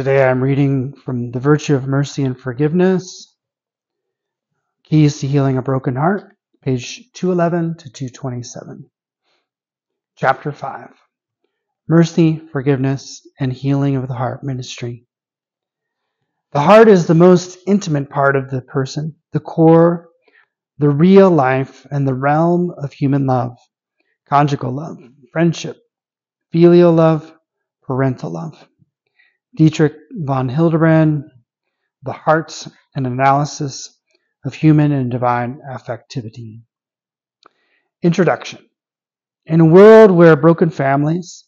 Today I'm reading from The Virtue of Mercy and Forgiveness, Keys to Healing a Broken Heart, page 211 to 227. Chapter 5 Mercy, Forgiveness, and Healing of the Heart Ministry. The heart is the most intimate part of the person, the core, the real life, and the realm of human love, conjugal love, friendship, filial love, parental love. Dietrich von Hildebrand, The Hearts and Analysis of Human and Divine Affectivity. Introduction. In a world where broken families,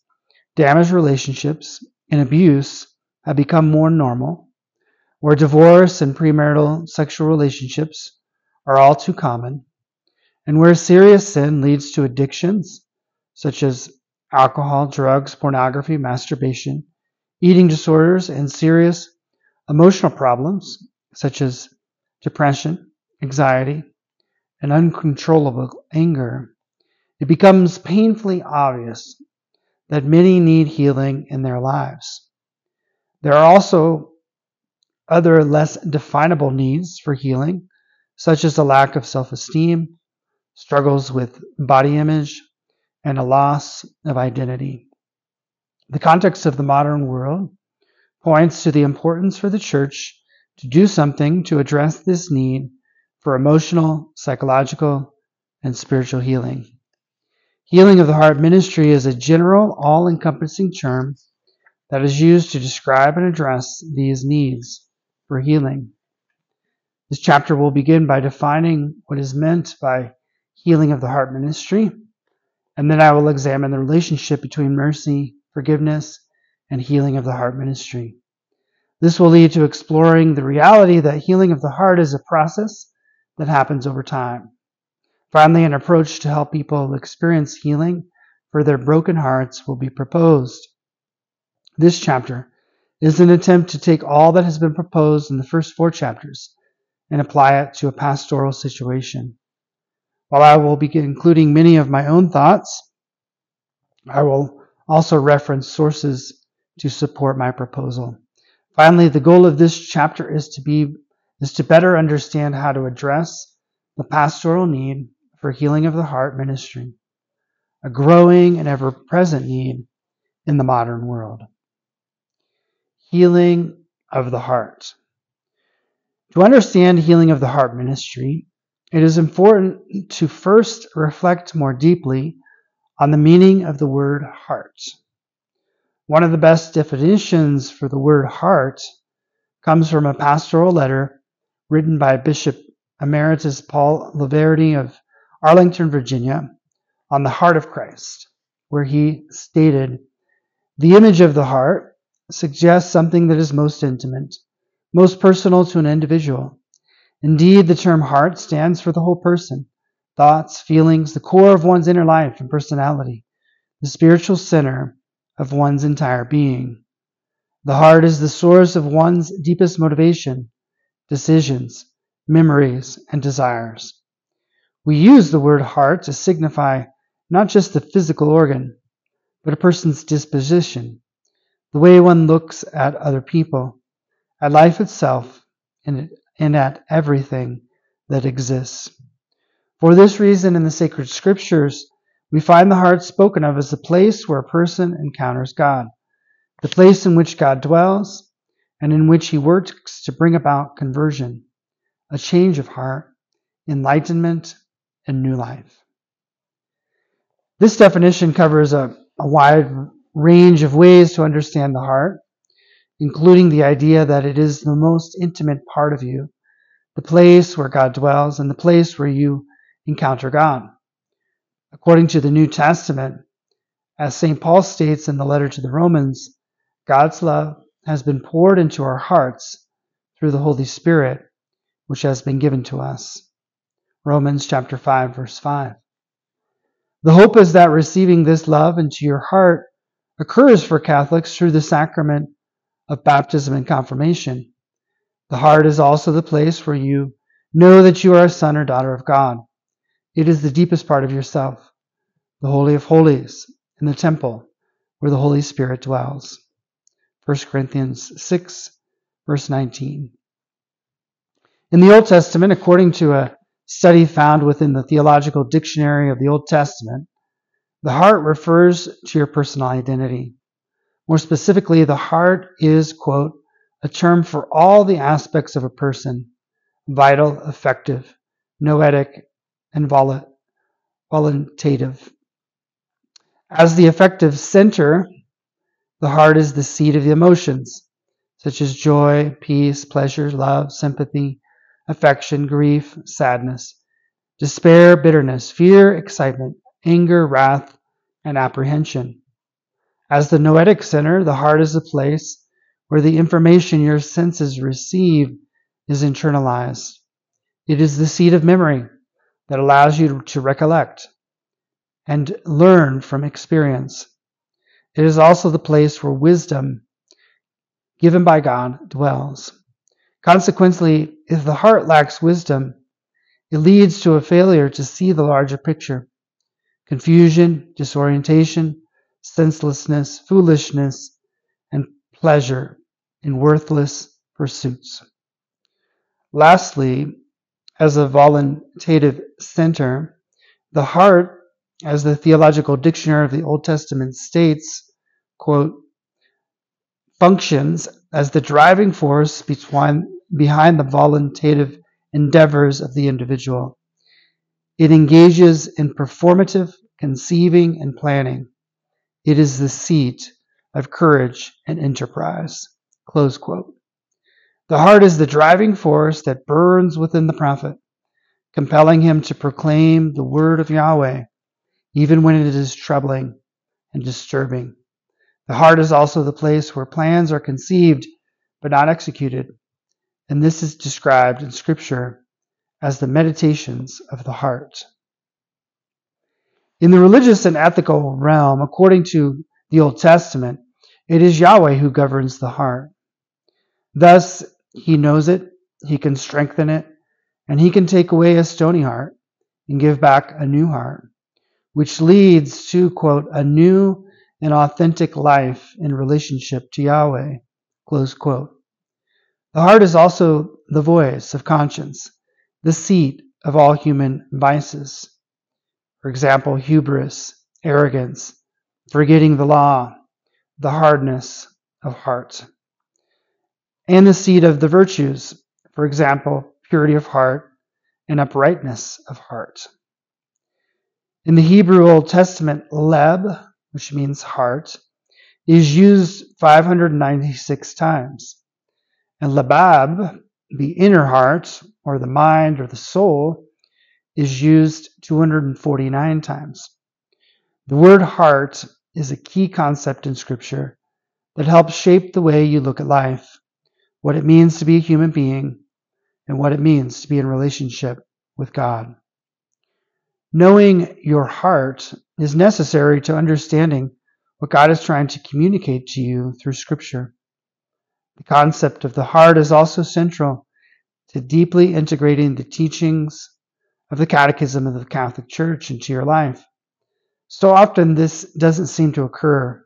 damaged relationships, and abuse have become more normal, where divorce and premarital sexual relationships are all too common, and where serious sin leads to addictions such as alcohol, drugs, pornography, masturbation, eating disorders, and serious emotional problems such as depression, anxiety, and uncontrollable anger, it becomes painfully obvious that many need healing in their lives. There are also other less definable needs for healing, such as a lack of self esteem, struggles with body image, and a loss of identity. The context of the modern world points to the importance for the church to do something to address this need for emotional, psychological, and spiritual healing. Healing of the heart ministry is a general, all encompassing term that is used to describe and address these needs for healing. This chapter will begin by defining what is meant by healing of the heart ministry, and then I will examine the relationship between mercy forgiveness, and healing of the heart ministry. This will lead to exploring the reality that healing of the heart is a process that happens over time. Finally, an approach to help people experience healing for their broken hearts will be proposed. This chapter is an attempt to take all that has been proposed in the first four chapters and apply it to a pastoral situation. While I will be including many of my own thoughts, I will also reference sources to support my proposal. Finally, the goal of this chapter is to be is to better understand how to address the pastoral need for healing of the heart ministry, a growing and ever present need in the modern world. Healing of the heart. To understand healing of the heart ministry, it is important to first reflect more deeply on the meaning of the word heart. One of the best definitions for the word heart comes from a pastoral letter written by Bishop Emeritus Paul Loverde of Arlington, Virginia, on the heart of Christ, where he stated, The image of the heart suggests something that is most intimate, most personal to an individual. Indeed, the term heart stands for the whole person thoughts, feelings, the core of one's inner life and personality, the spiritual center of one's entire being. The heart is the source of one's deepest motivation, decisions, memories, and desires. We use the word heart to signify not just the physical organ, but a person's disposition, the way one looks at other people, at life itself, and, at everything that exists. For this reason, in the sacred scriptures, we find the heart spoken of as the place where a person encounters God, the place in which God dwells, and in which he works to bring about conversion, a change of heart, enlightenment, and new life. This definition covers a, a wide range of ways to understand the heart, including the idea that it is the most intimate part of you, the place where God dwells, and the place where you encounter God. According to the New Testament, as St. Paul states in the letter to the Romans, God's love has been poured into our hearts through the Holy Spirit, which has been given to us. Romans chapter 5 verse 5. The hope is that receiving this love into your heart occurs for Catholics through the sacrament of baptism and confirmation. The heart is also the place where you know that you are a son or daughter of God. It is the deepest part of yourself, the Holy of Holies, in the temple where the Holy Spirit dwells. 1 Corinthians 6, verse 19. In the Old Testament, according to a study found within the Theological Dictionary of the Old Testament, the heart refers to your personal identity. More specifically, the heart is, quote, a term for all the aspects of a person vital, affective, noetic, and voluntative. As the affective center, the heart is the seat of the emotions, such as joy, peace, pleasure, love, sympathy, affection, grief, sadness, despair, bitterness, fear, excitement, anger, wrath, and apprehension. As the noetic center, the heart is the place where the information your senses receive is internalized. It is the seat of memory that allows you to recollect and learn from experience. It is also the place where wisdom given by God dwells. Consequently, if the heart lacks wisdom, it leads to a failure to see the larger picture. Confusion, disorientation, senselessness, foolishness, and pleasure in worthless pursuits. Lastly, as a voluntative center, the heart, as the Theological Dictionary of the Old Testament states, quote, functions as the driving force behind, behind the voluntative endeavors of the individual. It engages in performative conceiving and planning. It is the seat of courage and enterprise. Close quote. The heart is the driving force that burns within the prophet, compelling him to proclaim the word of Yahweh, even when it is troubling and disturbing. The heart is also the place where plans are conceived but not executed, and this is described in Scripture as the meditations of the heart. In the religious and ethical realm, according to the Old Testament, it is Yahweh who governs the heart. Thus, he knows it, he can strengthen it, and he can take away a stony heart and give back a new heart, which leads to, quote, a new and authentic life in relationship to Yahweh, close quote. The heart is also the voice of conscience, the seat of all human vices. For example, hubris, arrogance, forgetting the law, the hardness of heart. And the seat of the virtues, for example, purity of heart and uprightness of heart. In the Hebrew Old Testament, leb, which means heart, is used 596 times. And labab, the inner heart, or the mind, or the soul, is used 249 times. The word heart is a key concept in Scripture that helps shape the way you look at life, what it means to be a human being, and what it means to be in relationship with God. Knowing your heart is necessary to understanding what God is trying to communicate to you through Scripture. The concept of the heart is also central to deeply integrating the teachings of the Catechism of the Catholic Church into your life. So often this doesn't seem to occur.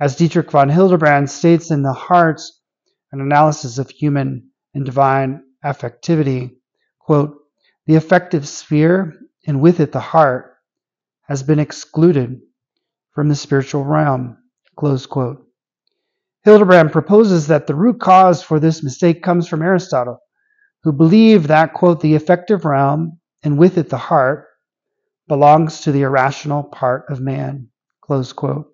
As Dietrich von Hildebrand states in The Heart, an analysis of human and divine affectivity, quote, the affective sphere, and with it the heart, has been excluded from the spiritual realm, close quote. Hildebrand proposes that the root cause for this mistake comes from Aristotle, who believed that, quote, the affective realm and with it the heart, belongs to the irrational part of man. Close quote.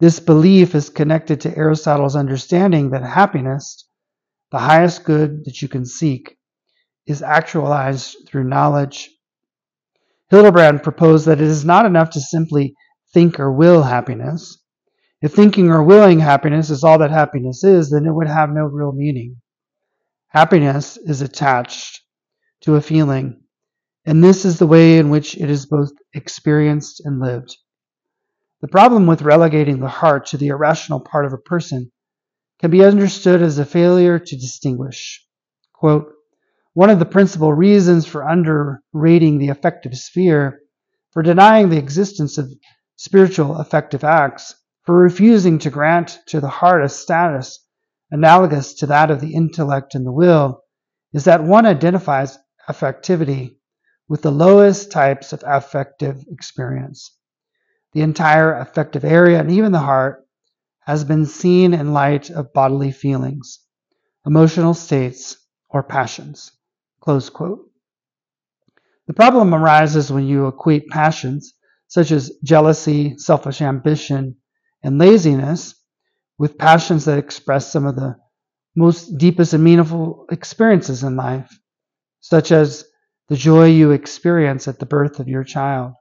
This belief is connected to Aristotle's understanding that happiness, the highest good that you can seek, is actualized through knowledge. Hildebrand proposed that it is not enough to simply think or will happiness. If thinking or willing happiness is all that happiness is, then it would have no real meaning. Happiness is attached to a feeling and this is the way in which it is both experienced and lived. The problem with relegating the heart to the irrational part of a person can be understood as a failure to distinguish. Quote, one of the principal reasons for underrating the affective sphere, for denying the existence of spiritual affective acts, for refusing to grant to the heart a status analogous to that of the intellect and the will is that one identifies affectivity with the lowest types of affective experience. The entire affective area and even the heart has been seen in light of bodily feelings, emotional states, or passions. Close quote. The problem arises when you equate passions such as jealousy, selfish ambition, and laziness with passions that express some of the most deepest and meaningful experiences in life, such as the joy you experience at the birth of your child,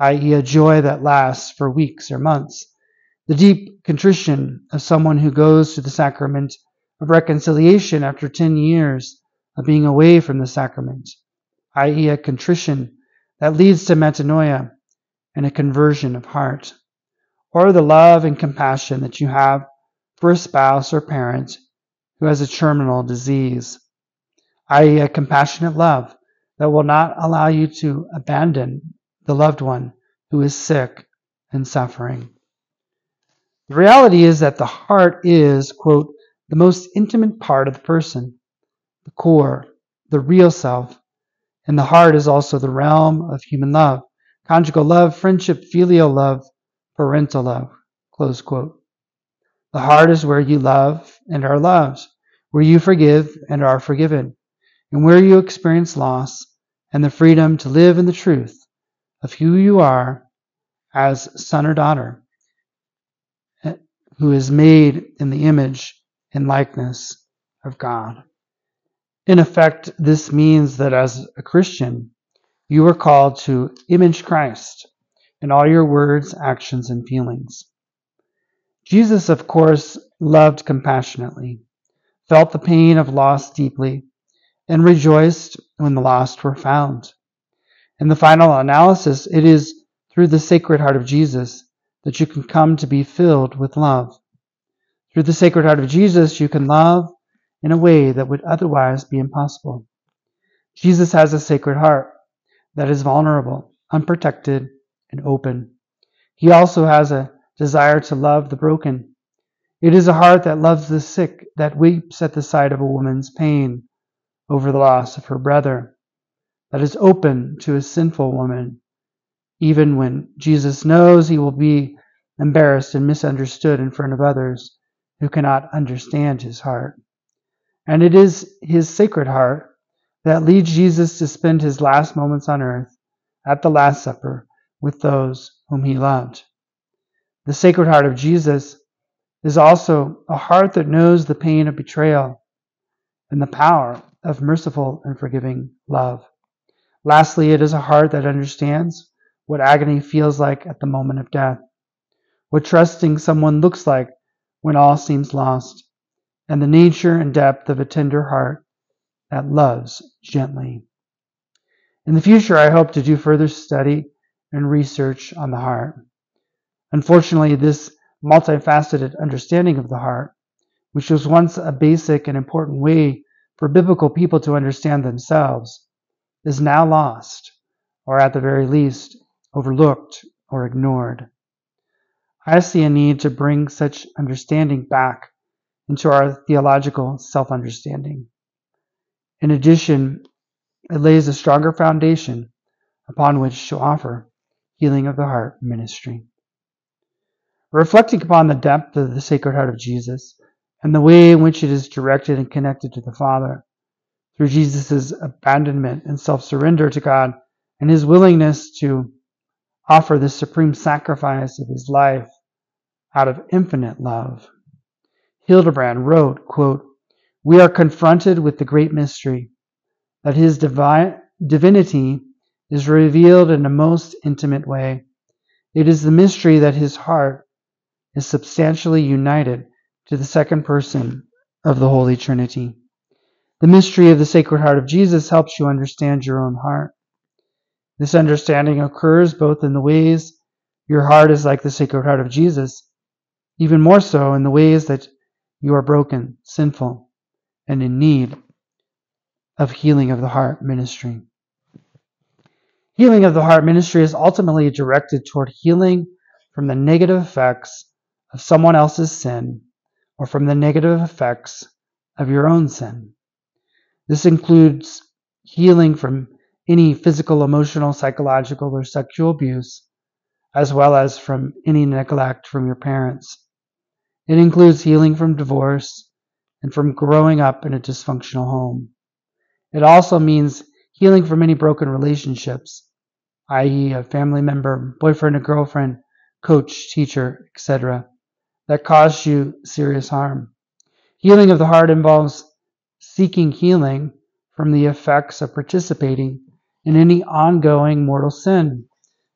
i.e., a joy that lasts for weeks or months, the deep contrition of someone who goes to the sacrament of reconciliation after 10 years of being away from the sacrament, i.e., a contrition that leads to metanoia and a conversion of heart or the love and compassion that you have for a spouse or parent who has a terminal disease, i.e., a compassionate love that will not allow you to abandon the loved one who is sick and suffering. The reality is that the heart is, quote, the most intimate part of the person, the core, the real self, and the heart is also the realm of human love, conjugal love, friendship, filial love, parental love. Close quote. The heart is where you love and are loved, where you forgive and are forgiven, and where you experience loss and the freedom to live in the truth of who you are as son or daughter eh, who is made in the image and likeness of God. In effect, this means that as a Christian, you are called to image Christ in all your words, actions, and feelings. Jesus, of course, loved compassionately, felt the pain of loss deeply, and rejoiced when the lost were found. In the final analysis, it is through the Sacred Heart of Jesus that you can come to be filled with love. Through the Sacred Heart of Jesus, you can love in a way that would otherwise be impossible. Jesus has a sacred heart that is vulnerable, unprotected, and open. He also has a desire to love the broken. It is a heart that loves the sick, that weeps at the sight of a woman's pain over the loss of her brother, that is open to a sinful woman, even when Jesus knows he will be embarrassed and misunderstood in front of others who cannot understand his heart. And it is his sacred heart that leads Jesus to spend his last moments on earth at the Last Supper with those whom he loved. The Sacred Heart of Jesus is also a heart that knows the pain of betrayal and the power of merciful and forgiving love. Lastly, it is a heart that understands what agony feels like at the moment of death, what trusting someone looks like when all seems lost, and the nature and depth of a tender heart that loves gently. In the future, I hope to do further study and research on the heart. Unfortunately, this multifaceted understanding of the heart, which was once a basic and important way for biblical people to understand themselves, is now lost, or at the very least, overlooked or ignored. I see a need to bring such understanding back into our theological self understanding. In addition, it lays a stronger foundation upon which to offer Healing of the Heart ministry. Reflecting upon the depth of the Sacred Heart of Jesus and the way in which it is directed and connected to the Father, through Jesus' abandonment and self surrender to God and his willingness to offer the supreme sacrifice of his life out of infinite love. Hildebrand wrote, quote, We are confronted with the great mystery that his divine, divinity is revealed in a most intimate way. It is the mystery that his heart is substantially united to the second person of the Holy Trinity. The mystery of the Sacred Heart of Jesus helps you understand your own heart. This understanding occurs both in the ways your heart is like the Sacred Heart of Jesus, even more so in the ways that you are broken, sinful, and in need of healing of the heart ministry. Healing of the Heart ministry is ultimately directed toward healing from the negative effects of someone else's sin or from the negative effects of your own sin. This includes healing from any physical, emotional, psychological, or sexual abuse, as well as from any neglect from your parents. It includes healing from divorce and from growing up in a dysfunctional home. It also means healing from any broken relationships, i.e., a family member, boyfriend, a girlfriend, coach, teacher, etc., that caused you serious harm. Healing of the heart involves seeking healing from the effects of participating in any ongoing mortal sin,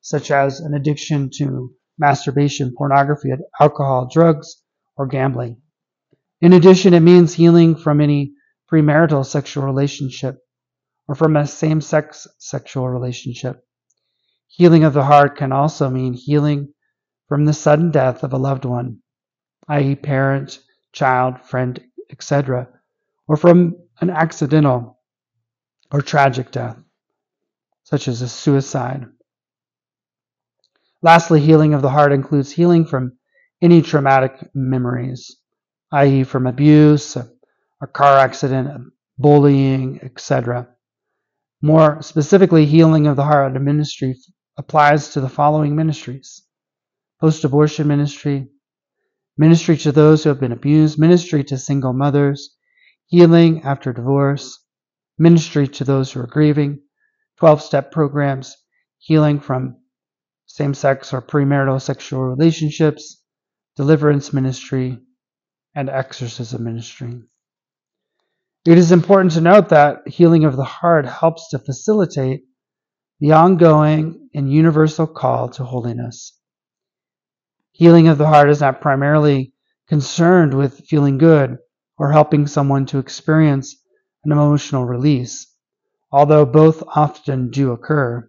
such as an addiction to masturbation, pornography, alcohol, drugs, or gambling. In addition, it means healing from any premarital sexual relationship or from a same sex sexual relationship. Healing of the heart can also mean healing from the sudden death of a loved one, i.e., parent, child, friend, etc., or from an accidental or tragic death, such as a suicide. Lastly, healing of the heart includes healing from any traumatic memories, i.e., from abuse, a, a car accident, bullying, etc. More specifically, healing of the heart ministry applies to the following ministries post abortion ministry, ministry to those who have been abused, ministry to single mothers, healing after divorce, ministry to those who are grieving, 12 step programs, healing from same sex or premarital sexual relationships, deliverance ministry, and exorcism ministry. It is important to note that healing of the heart helps to facilitate the ongoing and universal call to holiness. Healing of the heart is not primarily concerned with feeling good or helping someone to experience an emotional release, although both often do occur.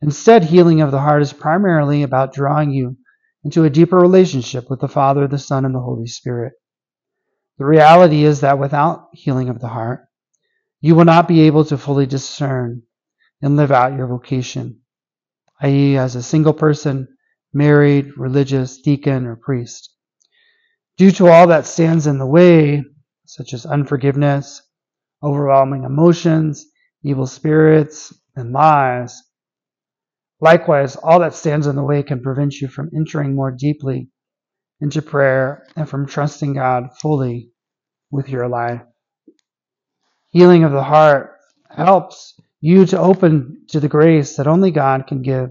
Instead, healing of the heart is primarily about drawing you into a deeper relationship with the Father, the Son, and the Holy Spirit. The reality is that without healing of the heart, you will not be able to fully discern and live out your vocation, i.e., as a single person, married, religious, deacon, or priest. Due to all that stands in the way, such as unforgiveness, overwhelming emotions, evil spirits, and lies, Likewise, all that stands in the way can prevent you from entering more deeply into prayer and from trusting God fully with your life. Healing of the heart helps you to open to the grace that only God can give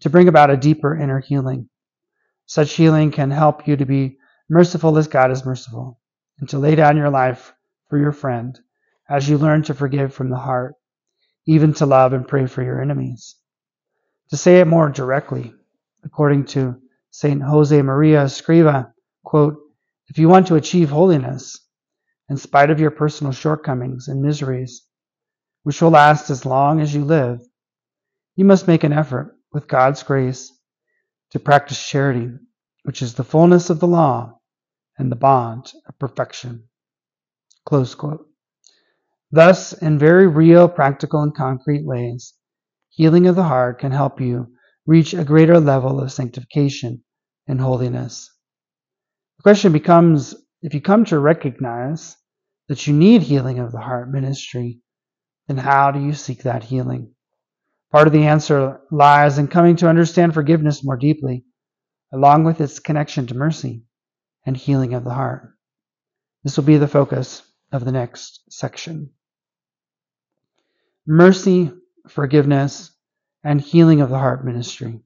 to bring about a deeper inner healing. Such healing can help you to be merciful as God is merciful and to lay down your life for your friend as you learn to forgive from the heart, even to love and pray for your enemies. To say it more directly, according to St. Jose Maria Escriva, quote, if you want to achieve holiness, in spite of your personal shortcomings and miseries, which will last as long as you live, you must make an effort, with God's grace, to practice charity, which is the fullness of the law and the bond of perfection. Close quote. Thus, in very real, practical, and concrete ways, healing of the heart can help you reach a greater level of sanctification and holiness. The question becomes if you come to recognize that you need healing of the heart ministry, then how do you seek that healing? Part of the answer lies in coming to understand forgiveness more deeply, along with its connection to mercy and healing of the heart. This will be the focus of the next section. Mercy forgiveness, and healing of the heart ministry.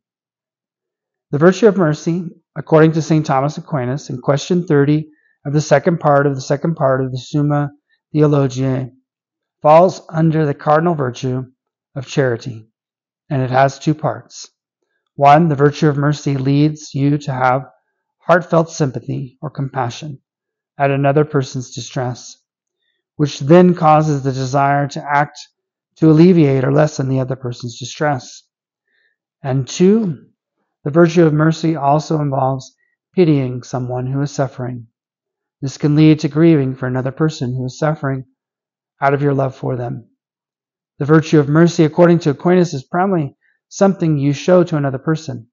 The virtue of mercy, according to St. Thomas Aquinas, in question 30 of the second part of the second part of the Summa Theologiae, falls under the cardinal virtue of charity, and it has two parts. One, the virtue of mercy leads you to have heartfelt sympathy or compassion at another person's distress, which then causes the desire to act to alleviate or lessen the other person's distress. And two, the virtue of mercy also involves pitying someone who is suffering. This can lead to grieving for another person who is suffering out of your love for them. The virtue of mercy, according to Aquinas, is primarily something you show to another person.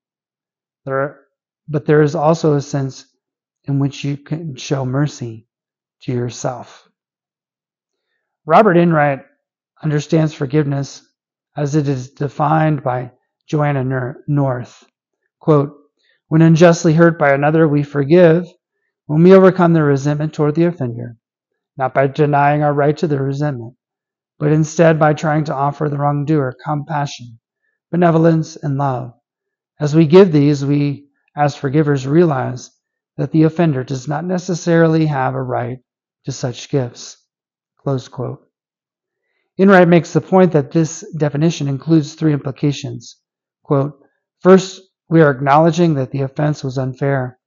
There, but there is also a sense in which you can show mercy to yourself. Robert Enright understands forgiveness as it is defined by Joanna North. Quote, when unjustly hurt by another, we forgive when we overcome the resentment toward the offender, not by denying our right to the resentment, but instead by trying to offer the wrongdoer compassion, benevolence, and love. As we give these, we, as forgivers, realize that the offender does not necessarily have a right to such gifts. Close quote. Makes the point that this definition includes three implications. Quote, First, we are acknowledging that the offense was unfair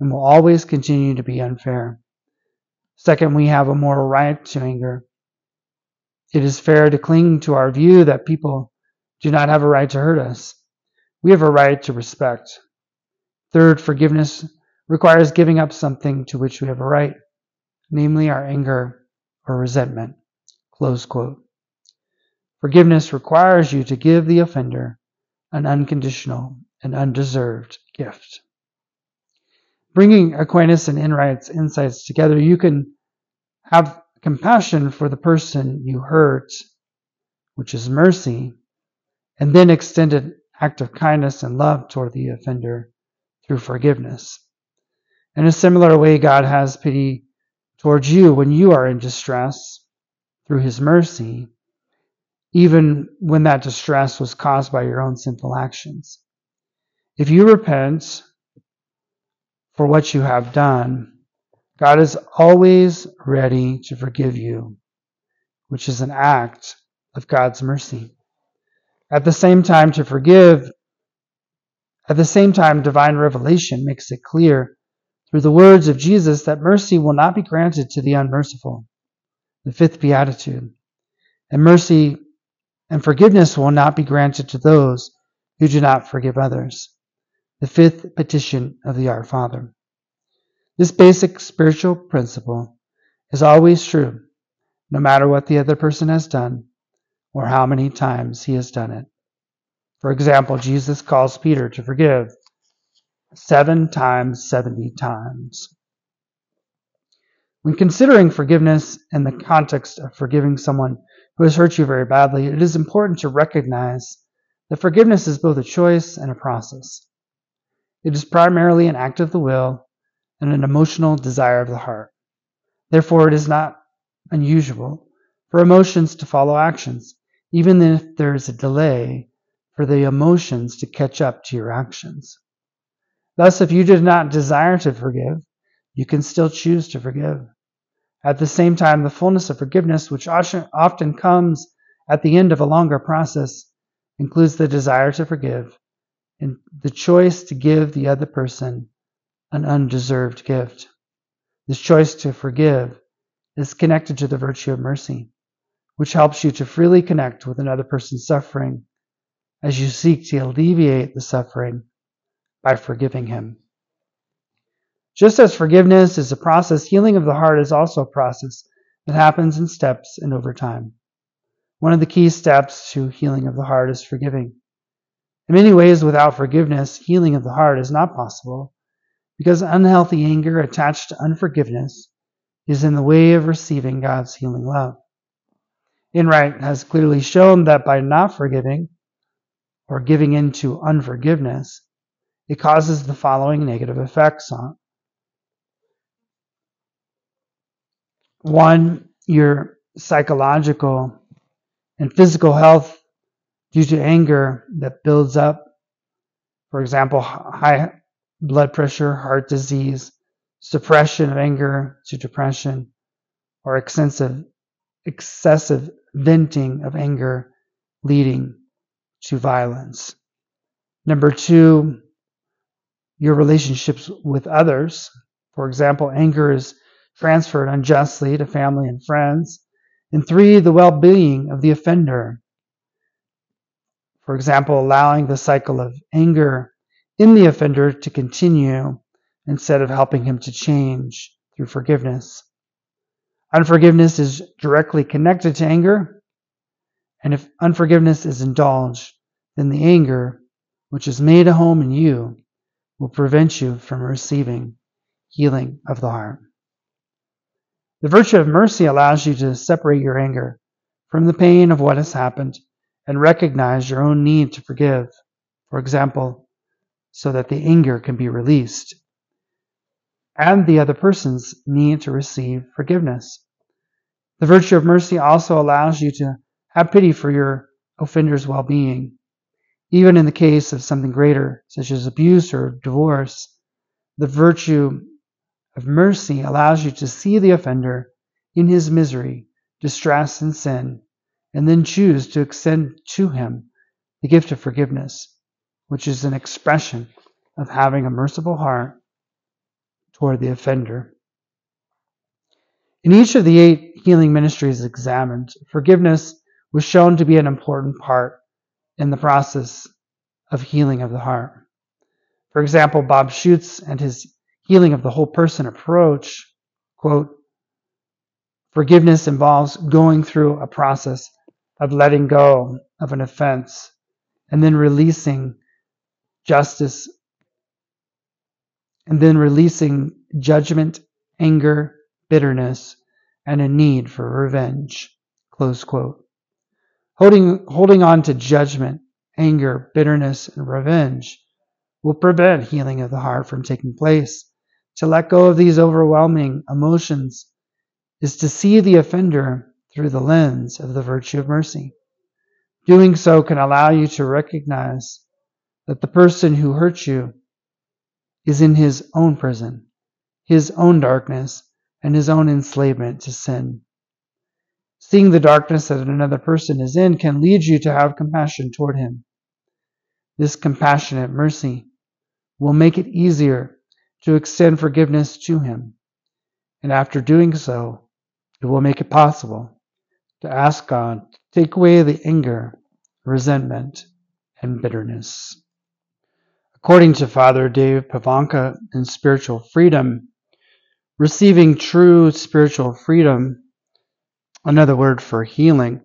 and will always continue to be unfair. Second, we have a moral right to anger. It is fair to cling to our view that people do not have a right to hurt us. We have a right to respect. Third, forgiveness requires giving up something to which we have a right, namely our anger or resentment. Close quote. Forgiveness requires you to give the offender an unconditional and undeserved gift. Bringing Aquinas and Enright's insights together, you can have compassion for the person you hurt, which is mercy, and then extend an act of kindness and love toward the offender through forgiveness. In a similar way, God has pity towards you when you are in distress through his mercy, even when that distress was caused by your own sinful actions. If you repent for what you have done, God is always ready to forgive you, which is an act of God's mercy. At the same time, to forgive, at the same time, divine revelation makes it clear through the words of Jesus that mercy will not be granted to the unmerciful, the fifth beatitude, and mercy and forgiveness will not be granted to those who do not forgive others, the fifth petition of the Our Father. This basic spiritual principle is always true, no matter what the other person has done or how many times he has done it. For example, Jesus calls Peter to forgive seven times, 70 times. When considering forgiveness in the context of forgiving someone who has hurt you very badly, it is important to recognize that forgiveness is both a choice and a process. It is primarily an act of the will and an emotional desire of the heart. Therefore, it is not unusual for emotions to follow actions, even if there is a delay for the emotions to catch up to your actions. Thus, if you did not desire to forgive, you can still choose to forgive. At the same time, the fullness of forgiveness, which often comes at the end of a longer process, includes the desire to forgive and the choice to give the other person an undeserved gift. This choice to forgive is connected to the virtue of mercy, which helps you to freely connect with another person's suffering as you seek to alleviate the suffering by forgiving him. Just as forgiveness is a process, healing of the heart is also a process that happens in steps and over time. One of the key steps to healing of the heart is forgiving. In many ways, without forgiveness, healing of the heart is not possible because unhealthy anger attached to unforgiveness is in the way of receiving God's healing love. Enright has clearly shown that by not forgiving or giving in to unforgiveness, it causes the following negative effects on one, your psychological and physical health due to anger that builds up. For example, high blood pressure, heart disease, suppression of anger to depression, or excessive, excessive venting of anger leading to violence. Number two, your relationships with others. For example, anger is transferred unjustly to family and friends. And three, the well being of the offender. For example, allowing the cycle of anger in the offender to continue instead of helping him to change through forgiveness. Unforgiveness is directly connected to anger, and if unforgiveness is indulged, then the anger, which has made a home in you, will prevent you from receiving healing of the heart. The virtue of mercy allows you to separate your anger from the pain of what has happened and recognize your own need to forgive. For example, so that the anger can be released and the other person's need to receive forgiveness. The virtue of mercy also allows you to have pity for your offender's well being. Even in the case of something greater, such as abuse or divorce, the virtue of mercy allows you to see the offender in his misery, distress, and sin, and then choose to extend to him the gift of forgiveness, which is an expression of having a merciful heart toward the offender. In each of the eight healing ministries examined, forgiveness was shown to be an important part in the process of healing of the heart. For example, Bob Schuchts and his healing of the whole person approach, quote, forgiveness involves going through a process of letting go of an offense and then releasing justice and then releasing judgment, anger, bitterness, and a need for revenge. Close quote. Holding, holding on to judgment, anger, bitterness, and revenge will prevent healing of the heart from taking place. To let go of these overwhelming emotions is to see the offender through the lens of the virtue of mercy. Doing so can allow you to recognize that the person who hurt you is in his own prison, his own darkness, and his own enslavement to sin. Seeing the darkness that another person is in can lead you to have compassion toward him. This compassionate mercy will make it easier to extend forgiveness to him. And after doing so, it will make it possible to ask God to take away the anger, resentment, and bitterness. According to Father Dave Pivonka in Spiritual Freedom, receiving true spiritual freedom, another word for healing,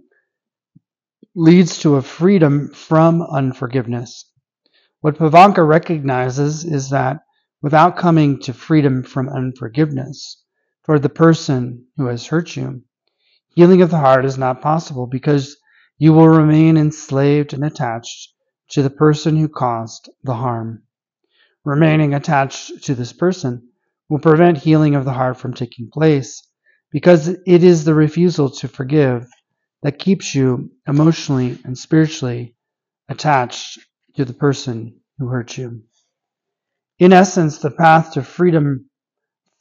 leads to a freedom from unforgiveness. What Pivonka recognizes is that without coming to freedom from unforgiveness toward the person who has hurt you, healing of the heart is not possible because you will remain enslaved and attached to the person who caused the harm. Remaining attached to this person will prevent healing of the heart from taking place because it is the refusal to forgive that keeps you emotionally and spiritually attached to the person who hurt you. In essence, the path to freedom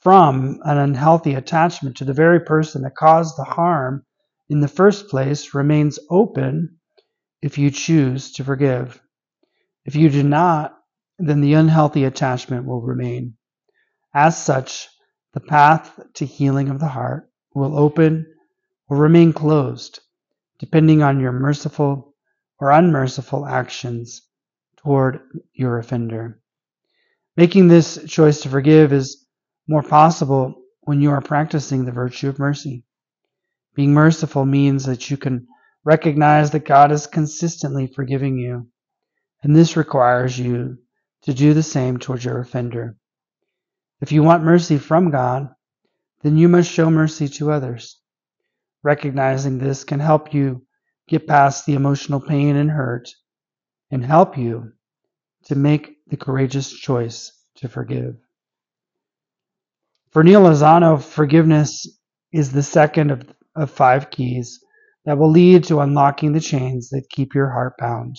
from an unhealthy attachment to the very person that caused the harm in the first place remains open if you choose to forgive. If you do not, then the unhealthy attachment will remain. As such, the path to healing of the heart will open or remain closed, depending on your merciful or unmerciful actions toward your offender. Making this choice to forgive is more possible when you are practicing the virtue of mercy. Being merciful means that you can recognize that God is consistently forgiving you, and this requires you to do the same towards your offender. If you want mercy from God, then you must show mercy to others. Recognizing this can help you get past the emotional pain and hurt and help you to make the courageous choice to forgive. For Neal Lozano, forgiveness is the second of, of five keys that will lead to unlocking the chains that keep your heart bound.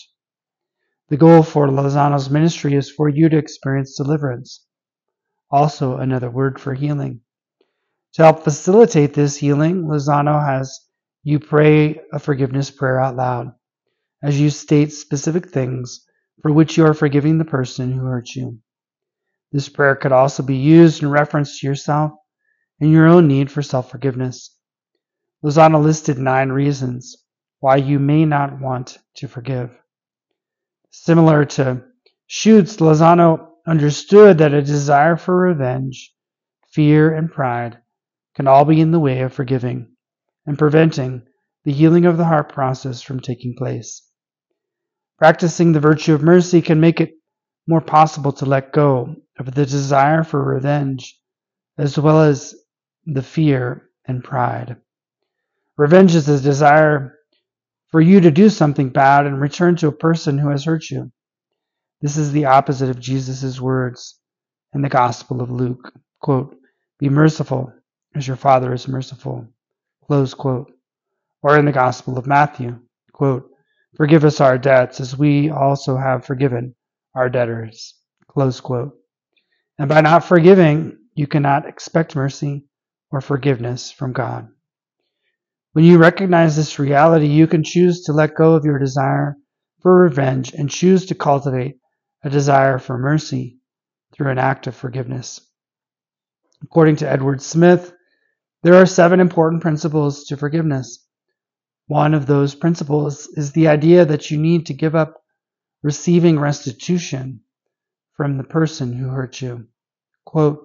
The goal for Lozano's ministry is for you to experience deliverance, also another word for healing. To help facilitate this healing, Lozano has you pray a forgiveness prayer out loud as you state specific things for which you are forgiving the person who hurt you. This prayer could also be used in reference to yourself and your own need for self forgiveness. Lozano listed nine reasons why you may not want to forgive. Similar to Schuchts, Lozano understood that a desire for revenge, fear, and pride can all be in the way of forgiving and preventing the healing of the heart process from taking place. Practicing the virtue of mercy can make it more possible to let go of the desire for revenge as well as the fear and pride. Revenge is a desire for you to do something bad and return to a person who has hurt you. This is the opposite of Jesus' words in the Gospel of Luke. Quote, Be merciful as your Father is merciful. Close quote. Or in the Gospel of Matthew, quote, Forgive us our debts as we also have forgiven our debtors. Close quote. And by not forgiving, you cannot expect mercy or forgiveness from God. When you recognize this reality, you can choose to let go of your desire for revenge and choose to cultivate a desire for mercy through an act of forgiveness. According to Edward Smith, there are seven important principles to forgiveness. One of those principles is the idea that you need to give up receiving restitution from the person who hurt you. Quote,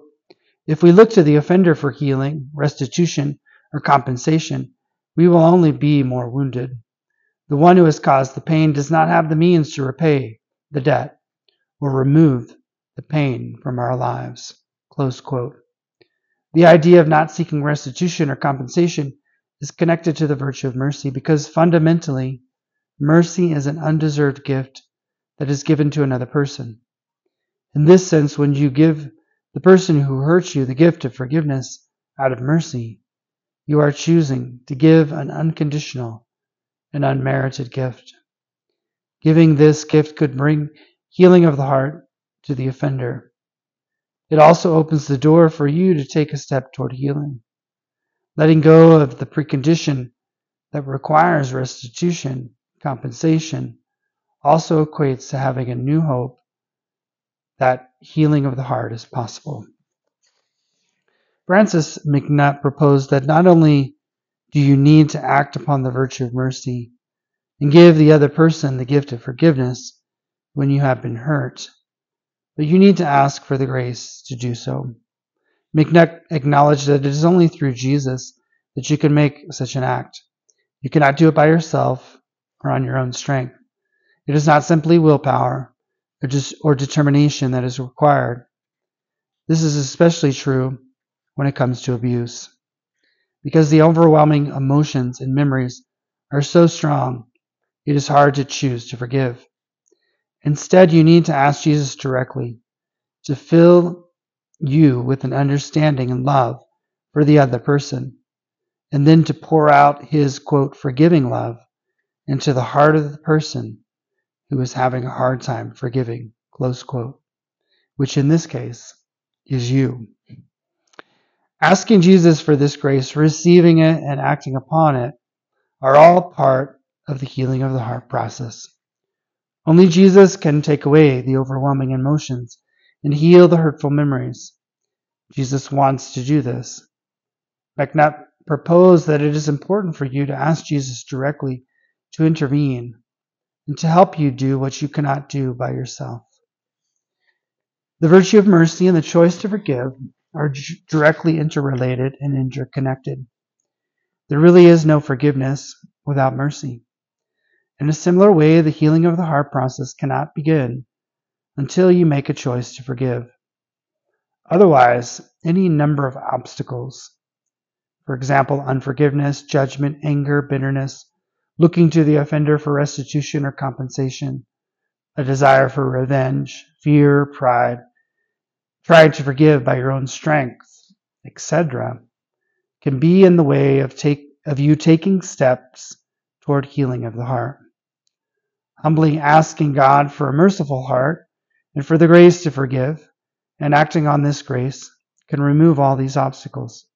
if we look to the offender for healing, restitution, or compensation, we will only be more wounded. The one who has caused the pain does not have the means to repay the debt or remove the pain from our lives. Close quote. The idea of not seeking restitution or compensation is connected to the virtue of mercy because fundamentally, mercy is an undeserved gift that is given to another person. In this sense, when you give the person who hurts you the gift of forgiveness out of mercy, you are choosing to give an unconditional and unmerited gift. Giving this gift could bring healing of the heart to the offender. It also opens the door for you to take a step toward healing. Letting go of the precondition that requires restitution, compensation, also equates to having a new hope that healing of the heart is possible. Francis MacNutt proposed that not only do you need to act upon the virtue of mercy and give the other person the gift of forgiveness when you have been hurt, but you need to ask for the grace to do so. MacNutt acknowledged that it is only through Jesus that you can make such an act. You cannot do it by yourself or on your own strength. It is not simply willpower or, just, or determination that is required. This is especially true when it comes to abuse. Because the overwhelming emotions and memories are so strong, it is hard to choose to forgive. Instead, you need to ask Jesus directly to fill you with an understanding and love for the other person, and then to pour out his, quote, forgiving love into the heart of the person who is having a hard time forgiving, close quote, which in this case is you. Asking Jesus for this grace, receiving it, and acting upon it are all part of the healing of the heart process. Only Jesus can take away the overwhelming emotions and heal the hurtful memories. Jesus wants to do this. MacNutt proposed that it is important for you to ask Jesus directly to intervene and to help you do what you cannot do by yourself. The virtue of mercy and the choice to forgive are directly interrelated and interconnected. There really is no forgiveness without mercy. In a similar way, the healing of the heart process cannot begin until you make a choice to forgive. Otherwise, any number of obstacles, for example, unforgiveness, judgment, anger, bitterness, looking to the offender for restitution or compensation, a desire for revenge, fear, pride, trying to forgive by your own strength, etc., can be in the way of, take, of you taking steps toward healing of the heart. Humbly asking God for a merciful heart and for the grace to forgive, and acting on this grace can remove all these obstacles.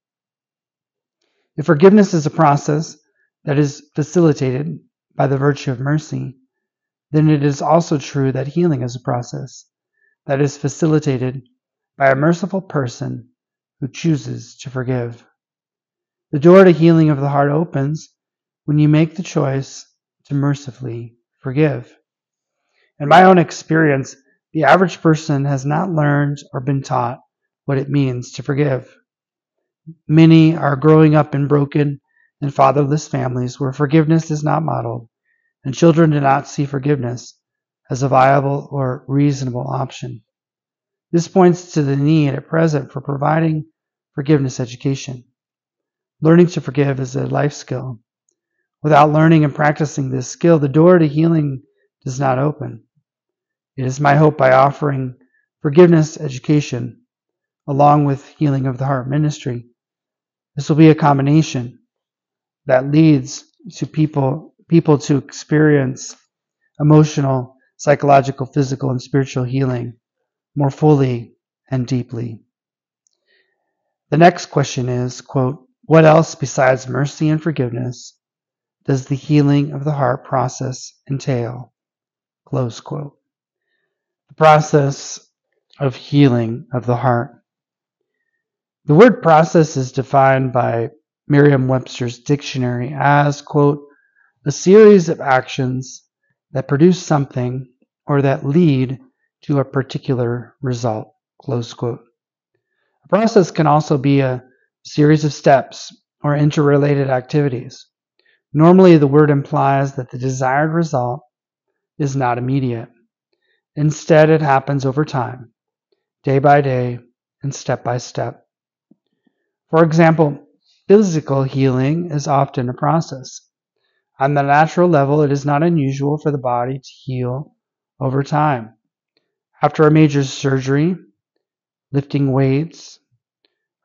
If forgiveness is a process, that is facilitated by the virtue of mercy, then it is also true that healing is a process that is facilitated by a merciful person who chooses to forgive. The door to healing of the heart opens when you make the choice to mercifully forgive. In my own experience, the average person has not learned or been taught what it means to forgive. Many are growing up in broken and fatherless families where forgiveness is not modeled, and children do not see forgiveness as a viable or reasonable option. This points to the need at present for providing forgiveness education. Learning to forgive is a life skill. Without learning and practicing this skill, the door to healing does not open. It is my hope by offering forgiveness education along with healing of the heart ministry. This will be a combination that leads to people people to experience emotional, psychological, physical, and spiritual healing more fully and deeply. The next question is, quote, what else besides mercy and forgiveness does the healing of the heart process entail? Close quote. The process of healing of the heart. The word process is defined by Merriam Webster's dictionary as, quote, a series of actions that produce something or that lead to a particular result, close quote. A process can also be a series of steps or interrelated activities. Normally, the word implies that the desired result is not immediate. Instead, it happens over time, day by day, and step by step. For example, physical healing is often a process. On the natural level, it is not unusual for the body to heal over time. After a major surgery, lifting weights,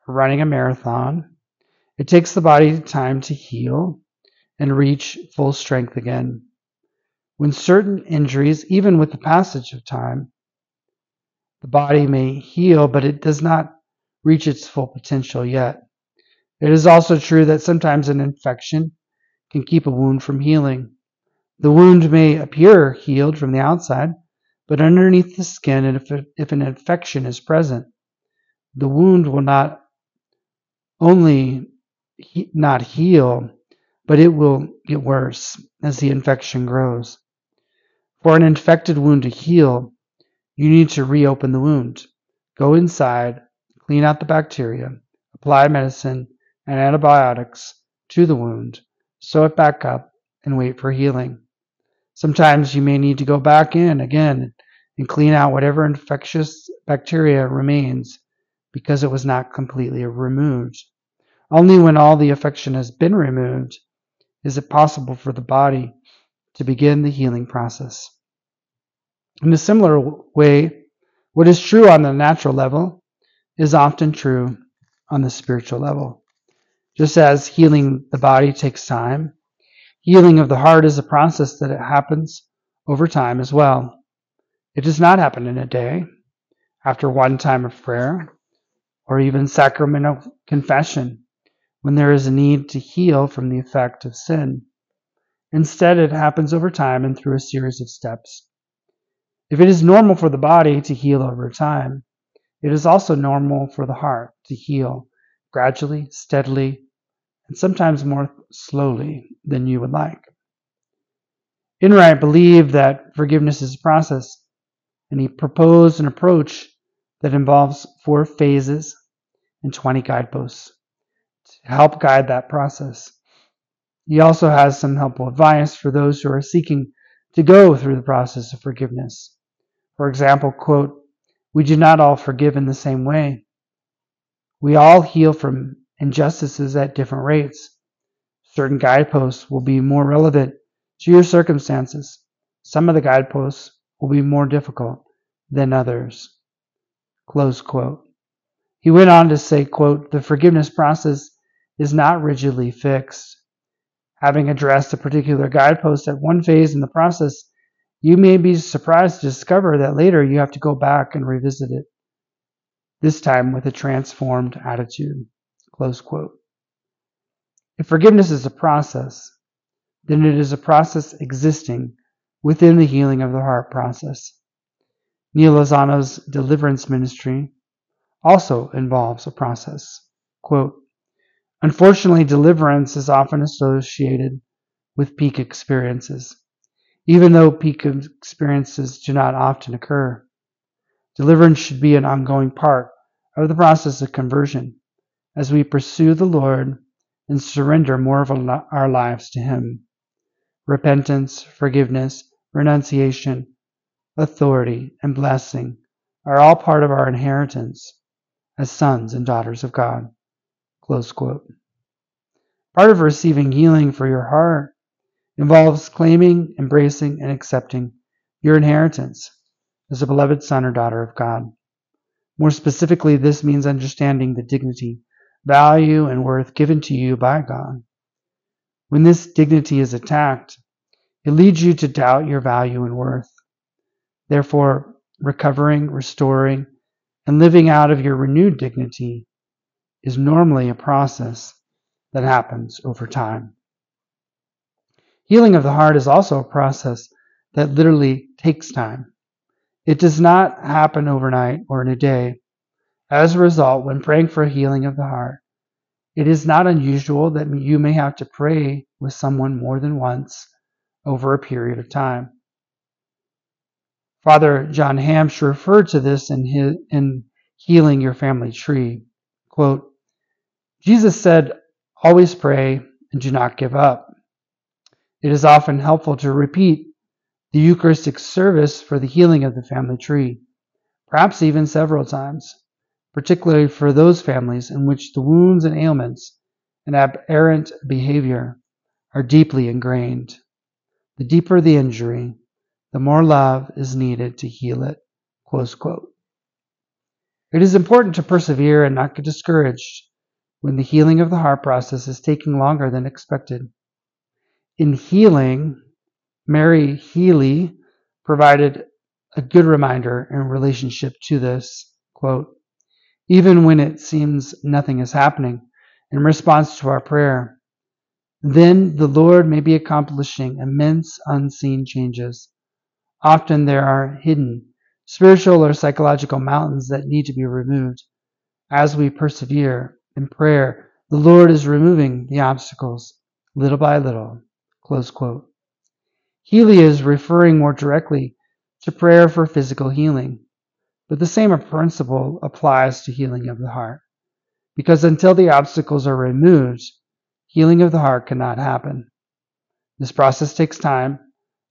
running a marathon, it takes the body time to heal and reach full strength again. When certain injuries, even with the passage of time, the body may heal, but it does not reach its full potential yet. It is also true that sometimes an infection can keep a wound from healing. The wound may appear healed from the outside, but underneath the skin, if, if an infection is present, the wound will not only not heal, but it will get worse as the infection grows. For an infected wound to heal, you need to reopen the wound, go inside, clean out the bacteria, apply medicine and antibiotics to the wound, sew it back up, and wait for healing. Sometimes you may need to go back in again and clean out whatever infectious bacteria remains because it was not completely removed. Only when all the affection has been removed is it possible for the body to begin the healing process. In a similar way, what is true on the natural level is often true on the spiritual level. Just as healing the body takes time, healing of the heart is a process that happens over time as well. It does not happen in a day, after one time of prayer, or even sacramental confession, when there is a need to heal from the effect of sin. Instead, it happens over time and through a series of steps. If it is normal for the body to heal over time, it is also normal for the heart to heal gradually, steadily, and sometimes more slowly than you would like. Enright believed that forgiveness is a process, and he proposed an approach that involves four phases and 20 guideposts help guide that process. He also has some helpful advice for those who are seeking to go through the process of forgiveness. For example, quote, we do not all forgive in the same way. We all heal from injustices at different rates. Certain guideposts will be more relevant to your circumstances. Some of the guideposts will be more difficult than others. Close quote. He went on to say, quote, the forgiveness process is not rigidly fixed. Having addressed a particular guidepost at one phase in the process you may be surprised to discover that later you have to go back and revisit it, this time with a transformed attitude. Close quote. If forgiveness is a process, then it is a process existing within the healing of the heart process. Neal Lozano's deliverance ministry also involves a process. Quote, Unfortunately, deliverance is often associated with peak experiences even though peak experiences do not often occur. Deliverance should be an ongoing part of the process of conversion as we pursue the Lord and surrender more of our lives to Him. Repentance, forgiveness, renunciation, authority, and blessing are all part of our inheritance as sons and daughters of God. Close quote. Part of receiving healing for your heart involves claiming, embracing, and accepting your inheritance as a beloved son or daughter of God. More specifically, this means understanding the dignity, value, and worth given to you by God. When this dignity is attacked, it leads you to doubt your value and worth. Therefore, recovering, restoring, and living out of your renewed dignity is normally a process that happens over time. Healing of the heart is also a process that literally takes time. It does not happen overnight or in a day. As a result, when praying for healing of the heart, it is not unusual that you may have to pray with someone more than once over a period of time. Father John Hampsch referred to this in, his, in Healing Your Family Tree. Quote, Jesus said, always pray and do not give up. It is often helpful to repeat the Eucharistic service for the healing of the family tree, perhaps even several times, particularly for those families in which the wounds and ailments and aberrant behavior are deeply ingrained. The deeper the injury, the more love is needed to heal it. It is important to persevere and not get discouraged when the healing of the heart process is taking longer than expected. In healing, Mary Healy provided a good reminder in relationship to this quote, even when it seems nothing is happening in response to our prayer, then the Lord may be accomplishing immense unseen changes. Often there are hidden spiritual or psychological mountains that need to be removed. As we persevere in prayer, the Lord is removing the obstacles little by little. Close quote. Healy is referring more directly to prayer for physical healing, but the same principle applies to healing of the heart. Because until the obstacles are removed, healing of the heart cannot happen. This process takes time,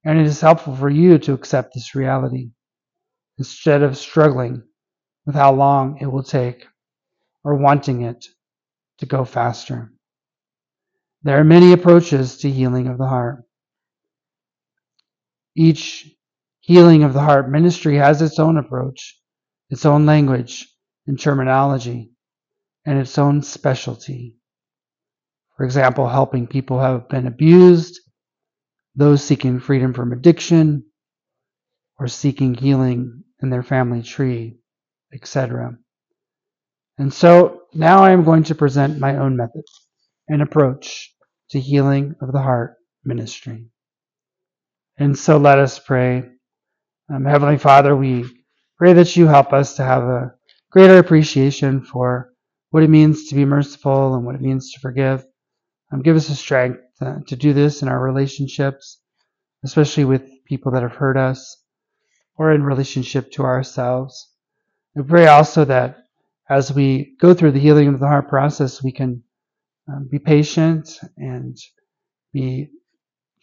and it is helpful for you to accept this reality instead of struggling with how long it will take or wanting it to go faster. There are many approaches to healing of the heart. Each healing of the heart ministry has its own approach, its own language and terminology, and its own specialty. For example, helping people who have been abused, those seeking freedom from addiction, or seeking healing in their family tree, etc. And so now I am going to present my own method and approach to healing of the heart ministry. And so let us pray. Um, Heavenly Father, we pray that you help us to have a greater appreciation for what it means to be merciful and what it means to forgive. Um, give us the strength to, to do this in our relationships, especially with people that have hurt us or in relationship to ourselves. We pray also that as we go through the healing of the heart process, we can um, be patient and be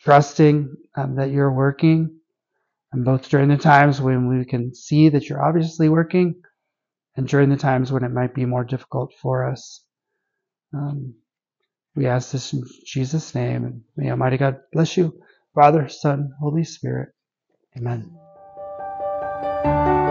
trusting um, that you're working, and both during the times when we can see that you're obviously working, and during the times when it might be more difficult for us. Um, we ask this in Jesus' name, and may Almighty God bless you, Father, Son, Holy Spirit. Amen. Thank you.